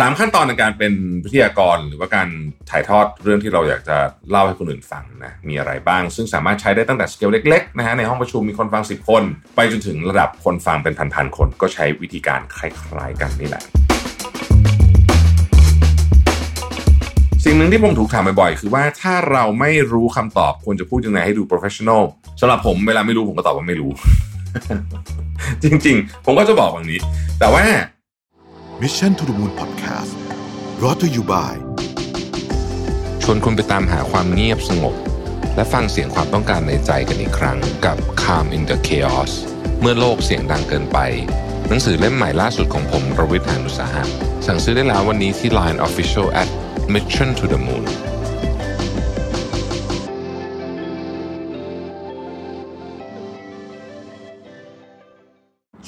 สามขั้นตอนในการเป็นวิทยากรหรือว่าการถ่ายทอดเรื่องที่เราอยากจะเล่าให้คนอื่นฟังนะมีอะไรบ้าง ซึ่งสามารถใช้ได้ตั้งแต่สเกลเล็กๆนะฮะในห้องประชุมมีคนฟัง 10 คน ไปจนถึงระดับคนฟังเป็นพันๆคนก็ใช้วิธีการคล้ายๆกันนี่แหละ สิ่งหนึ่งที่ผมถูกถามบ่อยๆ คือว่าถ้าเราไม่รู้คำตอบควรจะพูดยังไงให้ดู professional สำหรับผมเวลาไม่รู้ผมก็ตอบว่าไม่รู้ จริง ๆ ผมก็จะบอกแบบนี้ แต่ว่า มิชชั่นทุ h มูลพอดแคสต์รอตัวอยู่บ่ายชวนคุณไปตามหาความเงียบสงบ และฟังเสียงความต้องการในใจกันอีกครั้งกับ Calm in the Chaos เมื่อโลกเสียงดังเกินไป หนังสือเล่มใหม่ล่าสุดของผมรวิทยานุสาหะสั่งซื้อได้แล้ววันนี้ที่ Line Official at Mission to the Moon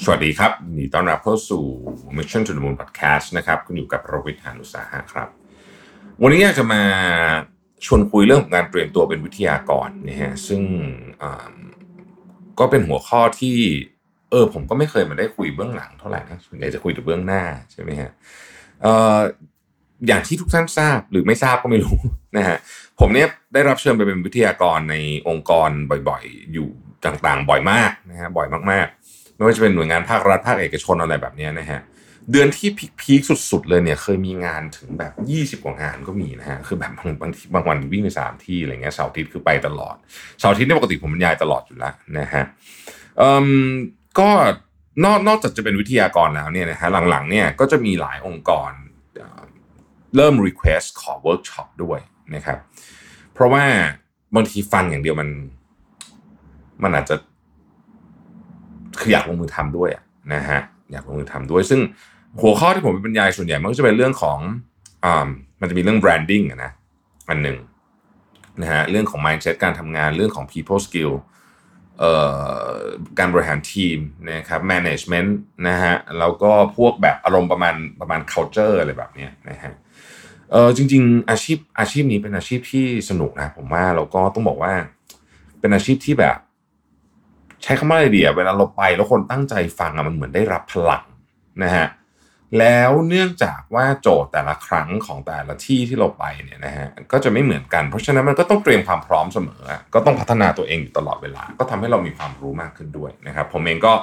วัสดีครับนดีต้อนรับเข้าสู่ Mission to the Moon Podcast นะครับคุณอยู่กับรวิทยานุสาหะครับ วันนี้อยากจะมาชวนคุยเรื่องของการเตรียมตัวเป็นวิทยากรนะฮะซึ่งก็เป็นหัวข้อที่เออผมก็ไม่เคยมาได้คุยเบื้องหลังเท่าไหร่นะส่วนใหญ่จะคุยแต่เบื้องหน้าใช่ไหมฮะเอ่ออย่างที่ทุกท่านทราบหรือไม่ทราบก็ไม่รู้นะฮะผมเนี่ยได้รับเชิญไปเป็นวิทยากรในองค์กรบ่อยๆ อยู่ต่างๆ บ่อยมากนะฮะบ่อยมากๆ ไม่ว่าจะเป็นหน่วยงานภาครัฐภาคเอกชนอะไรแบบนี้นะฮะเดือนที่ peak สุดๆเลยเนี่ยเคยมีงานถึงแบบ 20 กว่างานก็มีนะฮะคือแบบบางบางทีบางวันวิ่งไปสามที่อะไรเงี้ยเสาร์อาทิตย์คือไปตลอดเสาร์อาทิตย์เนี่ยปกติผมบรรยายตลอดอยู่แล้วนะฮะเอ่มก็นอกนอกจากจะเป็นวิทยากรแล้วเนี่ยนะฮะหลังๆเนี่ยก็จะมีหลายองค์กรเอ่อเริ่ม request ขอเวิร์กช็อปด้วยนะครับ เพราะว่าบางทีฟังอย่างเดียวมัน มันอาจจะ คืออยากลงมือทำด้วยนะฮะอยากลงมือทำด้วย ซึ่งหัวข้อที่ผมไปบรรยายส่วนใหญ่มันก็จะเป็นเรื่องของอ่ามันจะมีเรื่อง branding อะนะอันหนึ่งนะฮะเรื่องของ mindset การทำงานเรื่องของ people skill เอ่อการบริหารทีมนะครับ management นะฮะแล้วก็พวกแบบอารมณ์ประมาณประมาณ culture อะไรแบบนี้นะฮะเออจริง ๆ อาชีพอาชีพนี้เป็นอาชีพที่สนุกนะผมว่าแล้วก็ต้องบอกว่าเป็นอาชีพที่แบบ ใช้คำว่าอะไรดีอะเวลาเราไปแล้วคนตั้งใจฟังอะมันเหมือนได้รับพลังนะฮะแล้วเนื่องจากว่าโจทย์แต่ละครั้งของแต่ละที่ที่เราไปเนี่ยนะฮะก็จะไม่เหมือนกัน เพราะฉะนั้นมันก็ต้องเตรียมความพร้อมเสมอ ก็ต้องพัฒนาตัวเองอยู่ตลอดเวลา ก็ทำให้เรามีความรู้มากขึ้นด้วยนะครับผมเองก็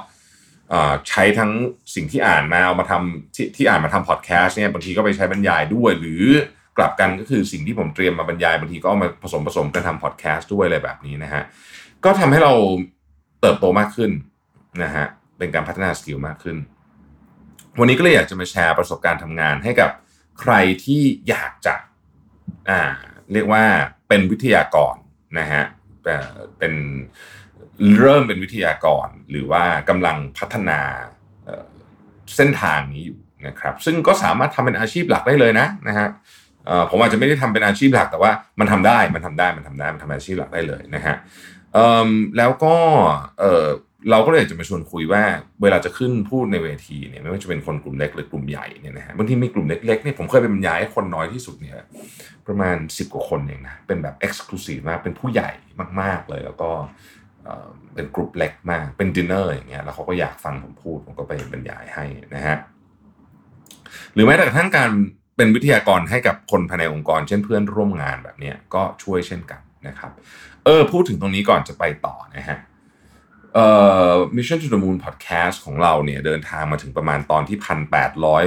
ใช้ทั้งสิ่งที่อ่านมาเอามาทำที่ที่อ่านมาทำพอดแคสต์เนี่ยบางทีก็ไปใช้บรรยายด้วย หรือกลับกันก็คือสิ่งที่ผมเตรียมมาบรรยายบางทีก็เอามาผสมผสมกันทำพอดแคสต์ด้วยอะไรแบบนี้นะฮะก็ทำให้เรา เติบโตมากขึ้นนะฮะเป็นการพัฒนา skill มากขึ้น วันนี้ก็เลยอยากจะมาแชร์ประสบการณ์ทำงานให้กับใครที่อยากจะอ่าเรียกว่าเป็นวิทยากรนะฮะเป็นเริ่มเป็นวิทยากร หรือว่ากำลังพัฒนาเเส้นทางนี้อยู่นะครับ ซึ่งก็สามารถทำเป็นอาชีพหลักได้เลยนะนะฮะผมอาจจะไม่ได้ทำเป็นอาชีพหลักแต่ว่ามันทำได้มันทำได้มันทำได้มันทำอาชีพหลักได้เลยนะฮะ แล้วก็เเราก็เลยจะมาชวนคุยว่า เวลาจะขึ้นพูดในเวทีเนี่ยไม่ว่าจะเป็นคนกลุ่มเล็กหรือกลุ่มใหญ่เนี่ยนะฮะบางทีมีกลุ่มเล็กๆเนี่ยผมเคยไปบรรยายให้คนน้อยที่สุดเนี่ยประมาณ 10 กว่าคนเองนะเป็นแบบ Exclusive มากเป็นผู้ใหญ่มากๆเลย แล้วก็เอ่อเป็นกลุ่มเล็กมากเป็นดินเนอร์อย่างเงี้ยแล้วเขาก็อยากฟังผมพูดผมก็ไปบรรยายให้นะฮะหรือแม้แต่กระทั่งการเป็นวิทยากรให้กับคนภายในองค์กร เช่นเพื่อนร่วมงานแบบเนี้ยก็ช่วยเช่นกัน นะครับ เออพูดถึงตรงนี้ก่อนจะไปต่อนะฮะเอ่อ Mission to the Moon Podcast ของเราเนี่ยเดินทางมาถึงประมาณตอนที่พันแปดร้อย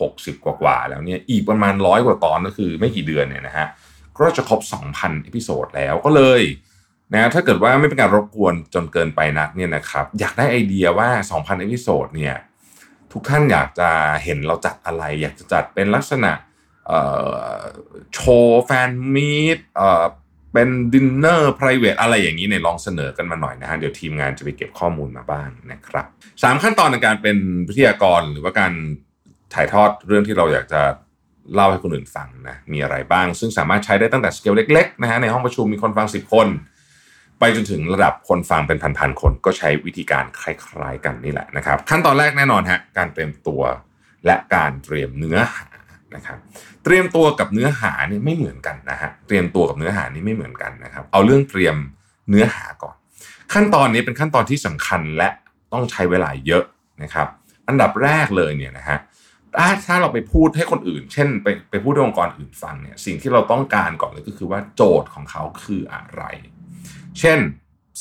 หกสิบกว่าๆแล้วเนี่ยอีกประมาณร้อยกว่าตอนก็คือไม่กี่เดือนเนี่ยนะฮะก็จะครบ 2,000 episode แล้วก็เลยนะถ้าเกิดว่าไม่เป็นการรบกวนจนเกินไปนักเนี่ยนะครับอยากได้ไอเดียว่า 2,000 episode เนี่ยทุกท่านอยากจะเห็นเราจัดอะไร อยากจะจัดเป็นลักษณะโชว์ fan meet เป็น dinner private อะไรอย่างนี้เนี่ยลองเสนอกันมาหน่อยนะฮะเดี๋ยวทีมงานจะไปเก็บข้อมูลมาบ้างนะครับสามขั้นตอนในการเป็นวิทยากรหรือว่าการถ่ายทอดเรื่องที่เราอยากจะเล่าให้คนอื่นฟังนะมีอะไรบ้าง ซึ่งสามารถใช้ได้ตั้งแต่สเกลเล็กๆนะฮะในห้องประชุมมีคนฟัง 10 คน ไปจนถึงระดับคนฟังเป็นพันๆคนก็ใช้วิธีการคล้ายๆกันนี่แหละนะครับ ขั้นตอนแรกแน่นอนฮะการเตรียมตัวและการเตรียมเนื้อหา นะครับ เตรียมตัวกับเนื้อหานี่ไม่เหมือนกันนะฮะเตรียมตัวกับเนื้อหานี่ไม่เหมือนกันนะครับ เอาเรื่องเตรียมเนื้อหาก่อน ขั้นตอนนี้เป็นขั้นตอนที่สำคัญและต้องใช้เวลาเยอะนะครับ อันดับแรกเลยเนี่ยนะฮะถ้าถ้าเราไปพูดให้คนอื่น เช่น ไปไปพูดองค์กรอื่นฟังเนี่ยสิ่งที่เราต้องการก่อนเลยก็คือว่าโจทย์ของเขาคืออะไร เช่น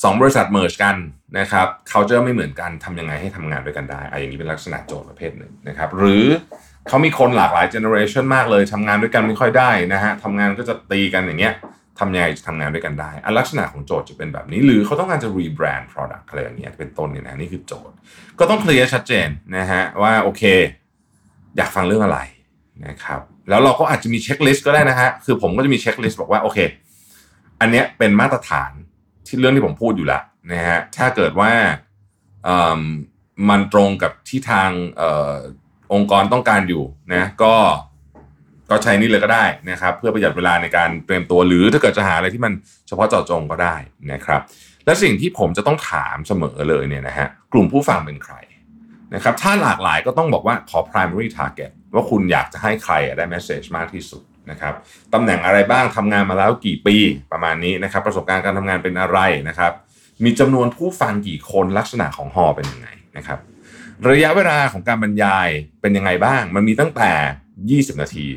สองบริษัท merge กันนะครับ culture ไม่เหมือนกันทำยังไงให้ทำงานด้วยกันได้อะอย่างนี้เป็นลักษณะโจทย์ประเภทหนึ่งนะครับ หรือ เขามีคนหลากหลาย generation มากเลยทำงานด้วยกันไม่ค่อยได้นะฮะทำงานก็จะตีกันอย่างเงี้ยทำยังไงจะทำงานด้วยกันได้อันลักษณะของโจทย์จะเป็นแบบนี้ หรือเขาต้องการจะ rebrand product อะไรอย่างเงี้ยเป็นต้นเนี่ยนะนี่คือโจทย์ ก็ต้องเคลียร์ชัดเจนนะฮะว่าโอเค อยากฟังเรื่องอะไรนะครับแล้วเราก็อาจจะมี checklist ก็ได้นะฮะคือผมก็จะมี checklist บอกว่าโอเค อันเนี้ยเป็นมาตรฐานที่เรื่องที่ผมพูดอยู่แล้วนะฮะถ้าเกิดว่ามันตรงกับที่ทาง องค์กรต้องการอยู่นะก็ก็ใช้นี่เลยก็ได้นะครับ เพื่อประหยัดเวลาในการเตรียมตัวหรือถ้าเกิดจะหาอะไรที่มันเฉพาะเจาะจงก็ได้นะครับ และสิ่งที่ผมจะต้องถามเสมอเลยเนี่ยนะฮะกลุ่มผู้ฟังเป็นใครนะครับถ้าหลากหลายก็ต้องบอกว่าขอ primary target ว่าคุณอยากจะให้ใครได้ message มากที่สุดนะครับตำแหน่งอะไรบ้างทำงานมาแล้วกี่ปีประมาณนี้นะครับ ประสบการณ์การทำงานเป็นอะไรนะครับ มีจำนวนผู้ฟังกี่คนลักษณะของฮอเป็นยังไงนะครับ ระยะเวลาของการบรรยายเป็นยังไงบ้าง มันมีตั้งแต่ 20 นาที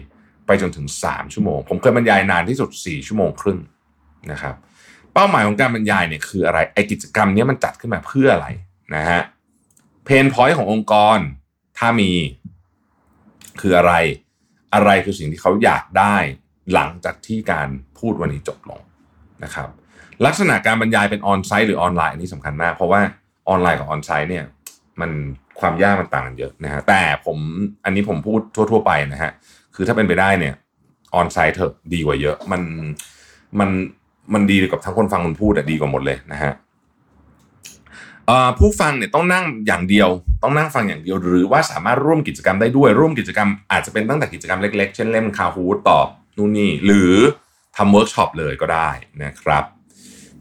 ไปจนถึง 3 ชั่วโมง ผมเคยบรรยายนานที่สุด 4 ชั่วโมงครึ่งนะครับ เป้าหมายของการบรรยายเนี่ยคืออะไร ไอกิจกรรมนี้มันจัดขึ้นมาเพื่ออะไรนะฮะ pain point ขององค์กรถ้ามีคืออะไร อะไรคือสิ่งที่เขาอยากได้หลังจากที่การพูดวันนี้จบลงนะครับ ลักษณะการบรรยายเป็น onsite หรือออนไลน์อันนี้สำคัญมาก เพราะว่าออนไลน์กับ onsite เนี่ยมัน ความยากมันต่างกันเยอะนะฮะแต่ผมอันนี้ผมพูดทั่ว ๆ ไปนะฮะคือถ้าเป็นไปได้เนี่ย onsite เถอะดีกว่าเยอะ มันมันมันดีกับทั้งคนฟังคนพูดอะดีกว่าหมดเลยนะฮะผู้ฟังเนี่ยต้องนั่งอย่างเดียว ต้องนั่งฟังอย่างเดียว หรือว่าสามารถร่วมกิจกรรมได้ด้วย ร่วมกิจกรรมอาจจะเป็นตั้งแต่กิจกรรมเล็กๆ เช่นเล่น Kahoot ตอบนู่นนี่หรือทำเวิร์กช็อปเลยก็ได้นะครับ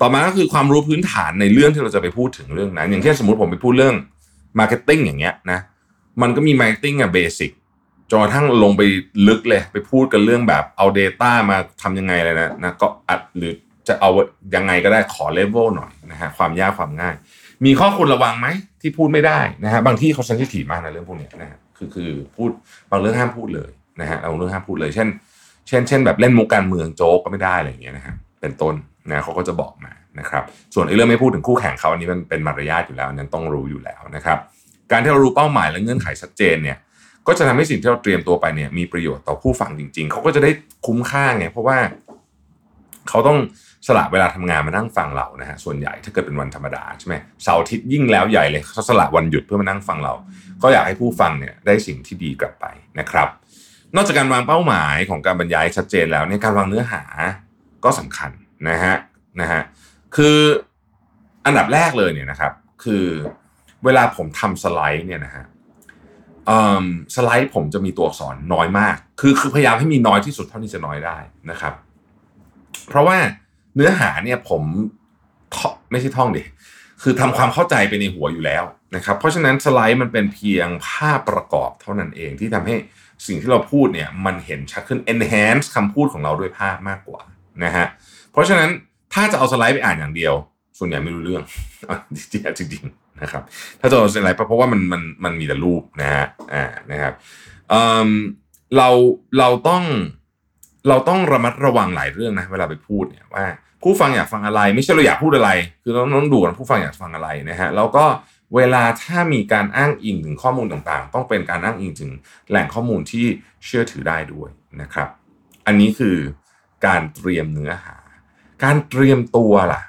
ต่อมาก็คือความรู้พื้นฐานในเรื่องที่เราจะไปพูดถึงเรื่องนั้น อย่างเช่นสมมติผมไปพูดเรื่อง marketing อย่างเงี้ยนะมันก็มี marketing อะ basic จนกระทั่งลงไปลึกเลย ไปพูดกันเรื่องแบบเอา data มาทำยังไงเลยนะนะก็อัดหรือจะเอายังไงก็ได้ขอเลเวลหน่อยนะฮะความยากความง่าย มีข้อควรระวังไหมที่พูดไม่ได้นะฮะบางที่เขา sensitive มากในเรื่องพวกนี้นะฮะคือคือพูดบางเรื่องห้ามพูดเลยนะฮะบางเรื่องห้ามพูดเลย เช่น เช่น เช่นแบบเล่นมุกการเมืองโจ๊กก็ไม่ได้อะไรอย่างเงี้ยนะฮะเป็นต้นนะเขาก็จะบอกมา นะครับส่วนไอ้เรื่องไม่พูดถึงคู่แข่งเขาอันนี้มันเป็นมารยาทอยู่แล้วนั้นต้องรู้อยู่แล้วนะครับการที่เรารู้เป้าหมายและเงื่อนไขชัดเจนเนี่ยก็จะทำให้สิ่งที่เราเตรียมตัวไปเนี่ยมีประโยชน์ต่อผู้ฟังจริง ๆ เขาก็จะได้คุ้มค่าไงเพราะว่าเขาต้องสละเวลาทำงานมานั่งฟังเรานะฮะส่วนใหญ่ถ้าเกิดเป็นวันธรรมดาใช่ไหมเสาร์อาทิตย์ยิ่งแล้วใหญ่เลยเขาสละวันหยุดเพื่อมานั่งฟังเรา ก็อยากให้ผู้ฟังเนี่ยได้สิ่งที่ดีกลับไปนะครับ นอกจากการวางเป้าหมายของการบรรยายชัดเจนแล้วเนี่ยการวางเนื้อหาก็สำคัญนะฮะนะฮะ คืออันดับแรกเลยเนี่ยนะครับ คือเวลาผมทำสไลด์เนี่ยนะฮะสไลด์ผมจะมีตัวอักษรน้อยมาก คือคือพยายามให้มีน้อยที่สุดเท่าที่จะน้อยได้นะครับ เพราะว่าเนื้อหาเนี่ยผมไม่ใช่ท่องดิคือทำความเข้าใจไปในหัวอยู่แล้วนะครับ เพราะฉะนั้นสไลด์มันเป็นเพียงภาพประกอบเท่านั้นเองที่ทำให้สิ่งที่เราพูดเนี่ยมันเห็นชัดขึ้น enhance คำพูดของเราด้วยภาพมากกว่านะฮะเพราะฉะนั้น ถ้าจะเอาสไลด์ไปอ่านอย่างเดียว ส่วนใหญ่ไม่รู้เรื่องจริงจริงๆนะครับถ้าจะเอาสไลด์เพราะว่ามันมันมันมีแต่รูปนะฮะอ่านะครับเราเราต้องเราต้องระมัดระวังหลายเรื่องนะเวลาไปพูดเนี่ยว่าผู้ฟังอยากฟังอะไร ไม่ใช่เราอยากพูดอะไร คือเราต้องดูกันผู้ฟังอยากฟังอะไรนะฮะแล้วก็เวลาถ้ามีการอ้างอิงถึงข้อมูลต่างๆ ต้องเป็นการอ้างอิงถึงแหล่งข้อมูลที่เชื่อถือได้ด้วยนะครับ อันนี้คือการเตรียมเนื้อหา การเตรียมตัวล่ะ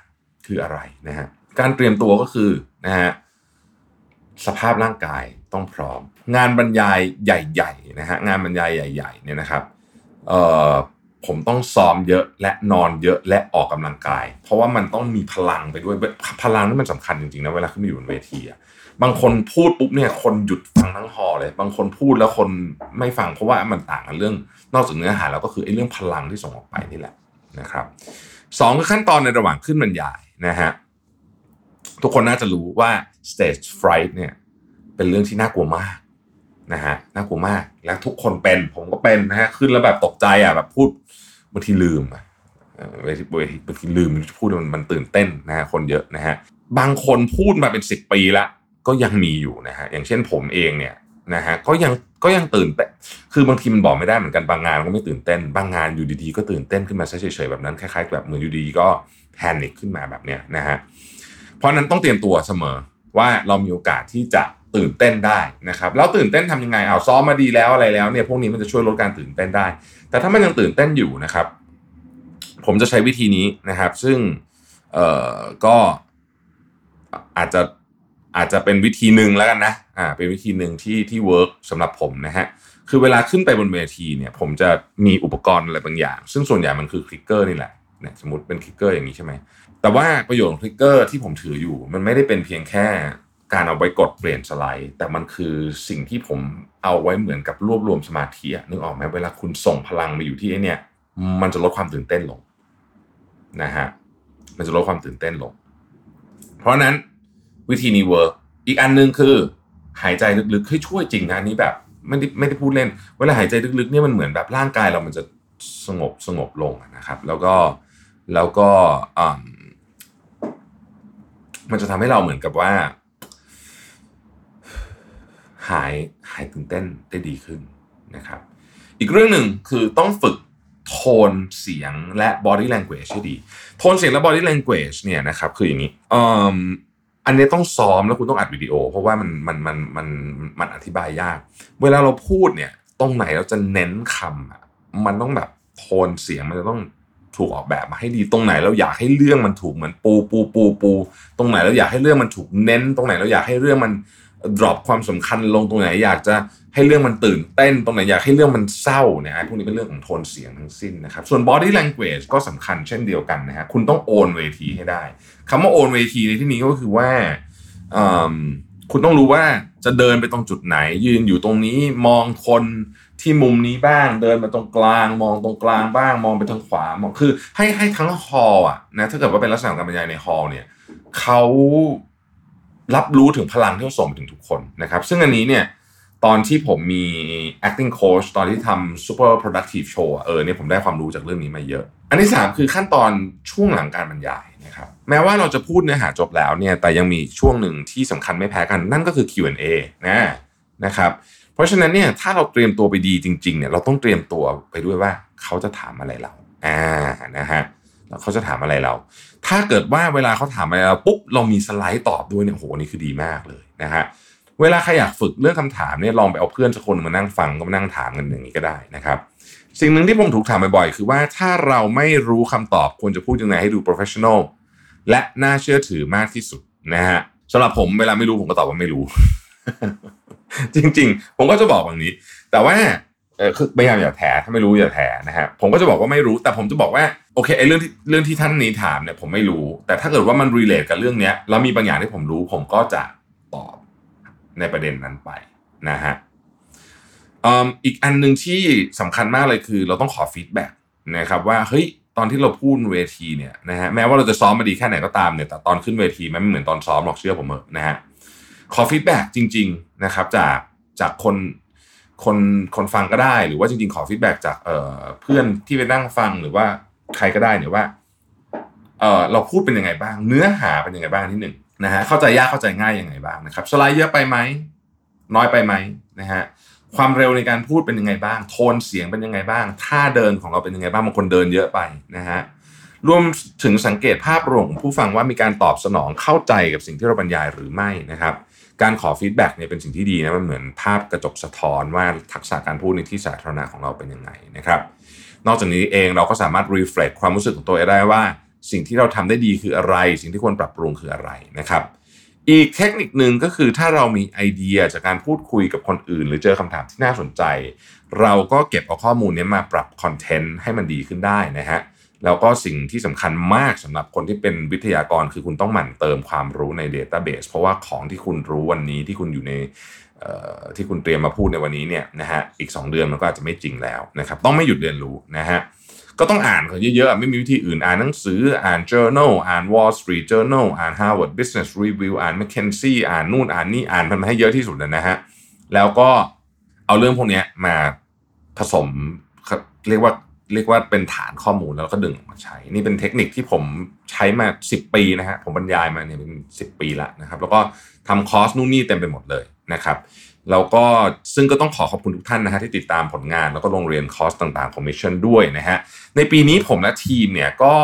คืออะไรนะฮะการเตรียมตัวก็คือนะฮะสภาพร่างกายต้องพร้อม งานบรรยายใหญ่ๆนะฮะงานบรรยายใหญ่ ๆ เนี่ยนะครับเอ่อผมต้องซ้อมเยอะและนอนเยอะและออกกำลังกาย เพราะว่ามันต้องมีพลังไปด้วยพลังนี่มันสำคัญจริงๆนะเวลาขึ้นมาอยู่บนเวทีอะบางคนพูดปุ๊บเนี่ยคนหยุดฟังทั้งหอเลย บางคนพูดแล้วคนไม่ฟังเพราะว่ามันต่างกันเรื่อง นอกจากเนื้อหาแล้วก็คือไอ้เรื่องพลังที่ส่งออกไปนี่แหละนะครับ สองคือขั้นตอนในระหว่างขึ้นบรรยายนะฮะทุกคนน่าจะรู้ว่า stage fright เนี่ยเป็นเรื่องที่น่ากลัวมากนะฮะน่ากลัวมาก และทุกคนเป็นผมก็เป็นนะฮะขึ้นแล้วแบบตกใจอะแบบพูดบางทีลืมอะบางทีบางทีลืมพูดมันมันตื่นเต้นนะฮะคนเยอะนะฮะบางคนพูดมาเป็นสิบปีละก็ยังมีอยู่นะฮะอย่างเช่นผมเองเนี่ย นะฮะก็ยังก็ยังตื่นเต้นคือบางทีมันบอกไม่ได้เหมือนกันบางงานก็ไม่ตื่นเต้น บางงานอยู่ดีๆก็ตื่นเต้นขึ้นมาเฉยๆแบบนั้นคล้ายๆแบบเหมือนอยู่ดีๆก็แพนิคขึ้นมาแบบเนี้ยนะฮะเพราะนั้นต้องเตรียมตัวเสมอว่าเรามีโอกาสที่จะตื่นเต้นได้นะครับแล้วตื่นเต้นทำยังไงเอาซ้อมมาดีแล้วอะไรแล้วเนี่ยพวกนี้มันจะช่วยลดการตื่นเต้นได้ แต่ถ้ามันยังตื่นเต้นอยู่นะครับ ผมจะใช้วิธีนี้นะครับ ซึ่งเอ่อก็อาจจะอาจจะเป็นวิธีหนึ่งแล้วกันนะ อ่าเป็นวิธีหนึ่งที่ที่ work สำหรับผมนะฮะคือเวลาขึ้นไปบนเวทีเนี่ย ผมจะมีอุปกรณ์อะไรบางอย่าง ซึ่งส่วนใหญ่มันคือ clicker นี่แหละเนี่ยสมมติเป็น clicker อย่างนี้ใช่ไหมแต่ว่าประโยชน์ของ clicker ที่ผมถืออยู่ มันไม่ได้เป็นเพียงแค่การเอาไว้กดเปลี่ยนสไลด์ แต่มันคือสิ่งที่ผมเอาไว้เหมือนกับรวบรวมสมาธินึกออกไหมเวลาคุณส่งพลังไปอยู่ที่ไอเนี่ย มันจะลดความตื่นเต้นลงนะฮะมันจะลดความตื่นเต้นลง เพราะนั้นวิธีนี้เวิร์กอีกอันหนึ่งคือ หายใจลึกๆให้ช่วยจริงนะอันนี้แบบไม่ได้ไม่ได้พูดเล่น เวลาหายใจลึกๆเนี่ยมันเหมือนแบบร่างกายเรามันจะสงบสงบลงนะครับ แล้วก็แล้วก็มันจะทำให้เราเหมือนกับว่า หายหายตื่นเต้นได้ดีขึ้นนะครับ อีกเรื่องหนึ่งคือต้องฝึกโทนเสียงและ body language ให้ดี โทนเสียงและ body language เนี่ยนะครับ คืออย่างนี้ อันนี้ต้องซ้อมแล้วคุณต้องอัดวิดีโอ เพราะว่ามันมันมันมันมันอธิบายยาก เวลาเราพูดเนี่ย ตรงไหนเราจะเน้นคำอะมันต้องแบบโทนเสียงมันจะต้องถูกออกแบบมาให้ดีตรงไหนเราอยากให้เรื่องมันถูกเหมือนปูปูปูปู ตรงไหนเราอยากให้เรื่องมันถูกเน้น ตรงไหนเราอยากให้เรื่องมัน drop ความสำคัญลงตรงไหนอยากจะให้เรื่องมันตื่นเต้นตรงไหนอยากให้เรื่องมันเศร้าเนี่ยพวกนี้เป็นเรื่องของโทนเสียงทั้งสิ้นนะครับส่วน body language ก็สำคัญเช่นเดียวกันนะฮะคุณต้องโอนเวทีให้ได้คำว่าโอนเวทีในที่นี้ก็คือว่าคุณต้องรู้ว่าจะเดินไปตรงจุดไหน ยืนอยู่ตรงนี้มองคนที่มุมนี้บ้าง เดินมาตรงกลาง มองตรงกลางบ้าง มองไปทางขวามองคือให้ให้ทั้งฮอลอะนะถ้าเกิดว่าเป็นลักษณะการบรรยายในฮอลเนี่ยเขา รับรู้ถึงพลังที่เขาส่งไปถึงทุกคนนะครับ ซึ่งอันนี้เนี่ยตอนที่ผมมี acting coach ตอนที่ทำ super productive show เออเนี่ยผมได้ความรู้จากเรื่องนี้มาเยอะ อันที่ 3 คือขั้นตอนช่วงหลังการบรรยายนะครับแม้ว่าเราจะพูดเนื้อหาจบแล้วเนี่ยแต่ยังมีช่วงหนึ่งที่สำคัญไม่แพ้กัน นั่นก็คือ Q&A นะนะครับเพราะฉะนั้นเนี่ยถ้าเราเตรียมตัวไปดีจริงๆเนี่ยเราต้องเตรียมตัวไปด้วยว่าเขาจะถามอะไรเราอ่านะฮะ เขาจะถามอะไรเรา ถ้าเกิดว่าเวลาเขาถามอะไรเราปุ๊บเรามีสไลด์ตอบด้วยเนี่ยโหนี่คือดีมากเลยนะฮะเวลาใครอยากฝึกเรื่องคำถามเนี่ยลองไปเอาเพื่อนสักคนมานั่งฟังก็มานั่งถามกันอย่างนี้ก็ได้นะครับ สิ่งหนึ่งที่ผมถูกถามบ่อยๆคือว่าถ้าเราไม่รู้คำตอบควรจะพูดยังไงให้ดู professional และน่าเชื่อถือมากที่สุดนะฮะสำหรับผมเวลาไม่รู้ผมก็ตอบว่าไม่รู้ จริง ๆ ผมก็จะบอกแบบนี้ แต่ว่า เออคือไม่ยามอย่าแถถ้าไม่รู้อย่าแถนะฮะผมก็จะบอกว่าไม่รู้ แต่ผมจะบอกว่าโอเคไอ้เรื่องที่เรื่องที่ท่านนี้ถามเนี่ยผมไม่รู้ แต่ถ้าเกิดว่ามัน relate กับเรื่องเนี้ยแล้วมีบางอย่างที่ผมรู้ ผมก็จะตอบในประเด็นนั้นไปนะฮะอีกอันหนึ่งที่สำคัญมากเลยคือ เราต้องขอ feedbackนะครับว่าเฮ้ยตอนที่เราพูดเวทีเนี่ยนะฮะแม้ว่าเราจะซ้อมมาดีแค่ไหนก็ตามเนี่ยแต่ตอนขึ้นเวทีมันไม่เหมือนตอนซ้อมหรอกเชื่อผมเถอะนะฮะขอ feedback จริง ๆนะครับ จากจากคน คนคนฟังก็ได้ หรือว่าจริงๆขอ feedback จากเเพื่อนที่ไปนั่งฟังหรือว่าใครก็ได้เนี่ยว่าเเราพูดเป็นยังไงบ้าง เนื้อหาเป็นยังไงบ้างที่หนึ่งนะฮะเข้าใจยากเข้าใจง่ายยังไงบ้างนะครับสไลด์เยอะไปไหมน้อยไปไหมนะฮะความเร็วในการพูดเป็นยังไงบ้าง โทนเสียงเป็นยังไงบ้างท่าเดินของเราเป็นยังไงบ้างบางคนเดินเยอะไปนะฮะรวมถึงสังเกตภาพรวมของผู้ฟังว่ามีการตอบสนองเข้าใจกับสิ่งที่เราบรรยายหรือไม่นะครับ การขอ feedback เนี่ยเป็นสิ่งที่ดีนะมันเหมือนภาพกระจกสะท้อนว่าทักษะการพูดในที่สาธารณะของเราเป็นยังไงนะครับ นอกจากนี้เองเราก็สามารถ reflect ความรู้สึกของตัวเองได้ว่า สิ่งที่เราทำได้ดีคืออะไร สิ่งที่ควรปรับปรุงคืออะไรนะครับ อีกเทคนิคหนึ่งก็คือถ้าเรามีไอเดียจากการพูดคุยกับคนอื่น หรือเจอคำถามที่น่าสนใจ เราก็เก็บเอาข้อมูลนี้มาปรับคอนเทนต์ให้มันดีขึ้นได้นะฮะ แล้วก็สิ่งที่สำคัญมากสำหรับคนที่เป็นวิทยากรคือคุณต้องหมั่นเติมความรู้ใน Database เพราะว่าของที่คุณรู้วันนี้ที่คุณอยู่ในที่คุณเตรียมมาพูดในวันนี้เนี่ยนะฮะอีก 2 เดือนมันก็อาจจะไม่จริงแล้วนะครับต้องไม่หยุดเรียนรู้นะฮะก็ต้องอ่านเขาเยอะๆ ไม่มีวิธีอื่นอ่านหนังสืออ่าน journal อ่าน Wall Street Journal อ่าน Harvard Business Review อ่าน McKinsey อ่านนู่นอ่านนี่อ่านมันให้เยอะที่สุดนะฮะแล้วก็เอาเรื่องพวกนี้มาผสมเรียกว่า เรียกว่าเป็นฐานข้อมูลแล้วก็ดึงออกมาใช้ นี่เป็นเทคนิคที่ผมใช้มา 10 ปีนะฮะผมบรรยายมาเนี่ยเป็น 10 ปีละนะครับ แล้วก็ทำคอร์สนู่นนี่เต็มไปหมดเลยนะครับแล้วก็ซึ่งก็ต้องขอขอบคุณทุกท่านนะฮะที่ติดตามผลงานแล้วก็ลงเรียนคอร์สต่างๆของ Mission ด้วยนะฮะในปีนี้ผมและทีมเนี่ยก็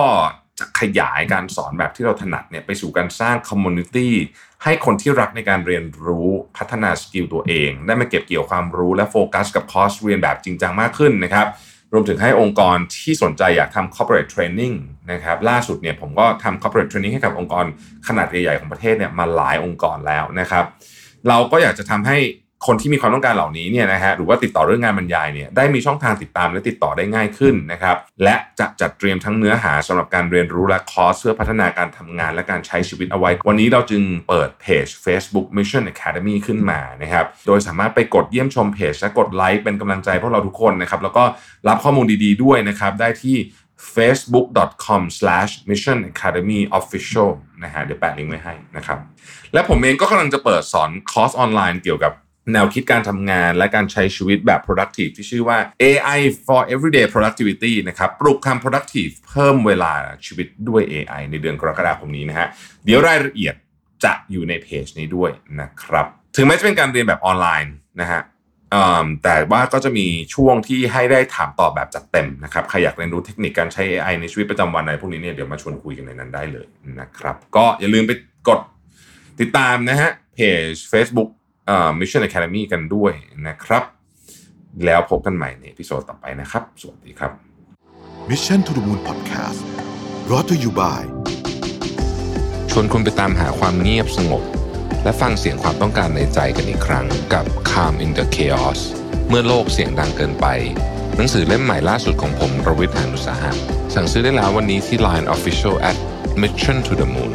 จะขยายการสอนแบบที่เราถนัดเนี่ยไปสู่การสร้าง communityให้คนที่รักในการเรียนรู้พัฒนา skill ตัวเอง ได้มาเก็บเกี่ยวความรู้และโฟกัสกับคอร์สเรียนแบบจริงจังมากขึ้นนะครับ รวมถึงให้องค์กรที่สนใจอยากทำ corporate training นะครับล่าสุดเนี่ยผมก็ทำ corporate training ให้กับองค์กรขนาดใหญ่ๆของประเทศเนี่ยมาหลายองค์กรแล้วนะครับ เราก็อยากจะทำให้ คนที่มีความต้องการเหล่านี้เนี่ยนะฮะหรือว่าติดต่อเรื่องงานบรรยายเนี่ยได้มีช่องทางติดตามและติดต่อได้ง่ายขึ้นนะครับและจะจัดเตรียมทั้งเนื้อหาสำหรับการเรียนรู้และคอร์สเพื่อพัฒนาการทำงานและการใช้ชีวิตเอาไว้ วันนี้เราจึงเปิดเพจ Facebook Mission Academy ขึ้นมานะครับโดยสามารถไปกดเยี่ยมชมเพจและกดไลค์เป็นกำลังใจพวกเราทุกคนนะครับแล้วก็รับข้อมูลดีๆด้วยนะครับได้ที่ facebook.com/missionacademyofficial นะฮะเดี๋ยวแปะลิงก์ไว้ให้นะครับและผมเองก็กำลังจะเปิดสอนคอร์สออนไลน์เกี่ยวกับ แนวคิดการทำงานและการใช้ชีวิตแบบ productive ที่ชื่อว่า AI for everyday productivity นะครับปลุกคำ productive เพิ่มเวลาชีวิตด้วย AI ในเดือนกรกฎาคมนี้นะฮะเดี๋ยวรายละเอียดจะอยู่ในเพจนี้ด้วยนะครับ ถึงแม้จะเป็นการเรียนแบบออนไลน์นะฮะแต่ว่าก็จะมีช่วงที่ให้ได้ถามตอบแบบจัดเต็มนะครับ ใครอยากเรียนรู้เทคนิคการใช้ AI ในชีวิตประจำวันอะไรพวกนี้เนี่ยเดี๋ยวมาชวนคุยกันในนั้นได้เลยนะครับ ก็อย่าลืมไปกดติดตามนะฮะเพจ Facebook Mission Academy กันด้วยนะครับ แล้วพบกันใหม่ในพิโซดต่อไปนะครับ สวัสดีครับ Mission to the Moon Podcast brought to you by ชวนคุณไปตามหาความเงียบสงบ และฟังเสียงความต้องการในใจกันอีกครั้งกับ Calm in the Chaos เมื่อโลกเสียงดังเกินไป หนังสือเล่มใหม่ล่าสุดของผมรวิทยานุสาหะสั่งซื้อได้แล้ววันนี้ที่ Line Official at Mission to the Moon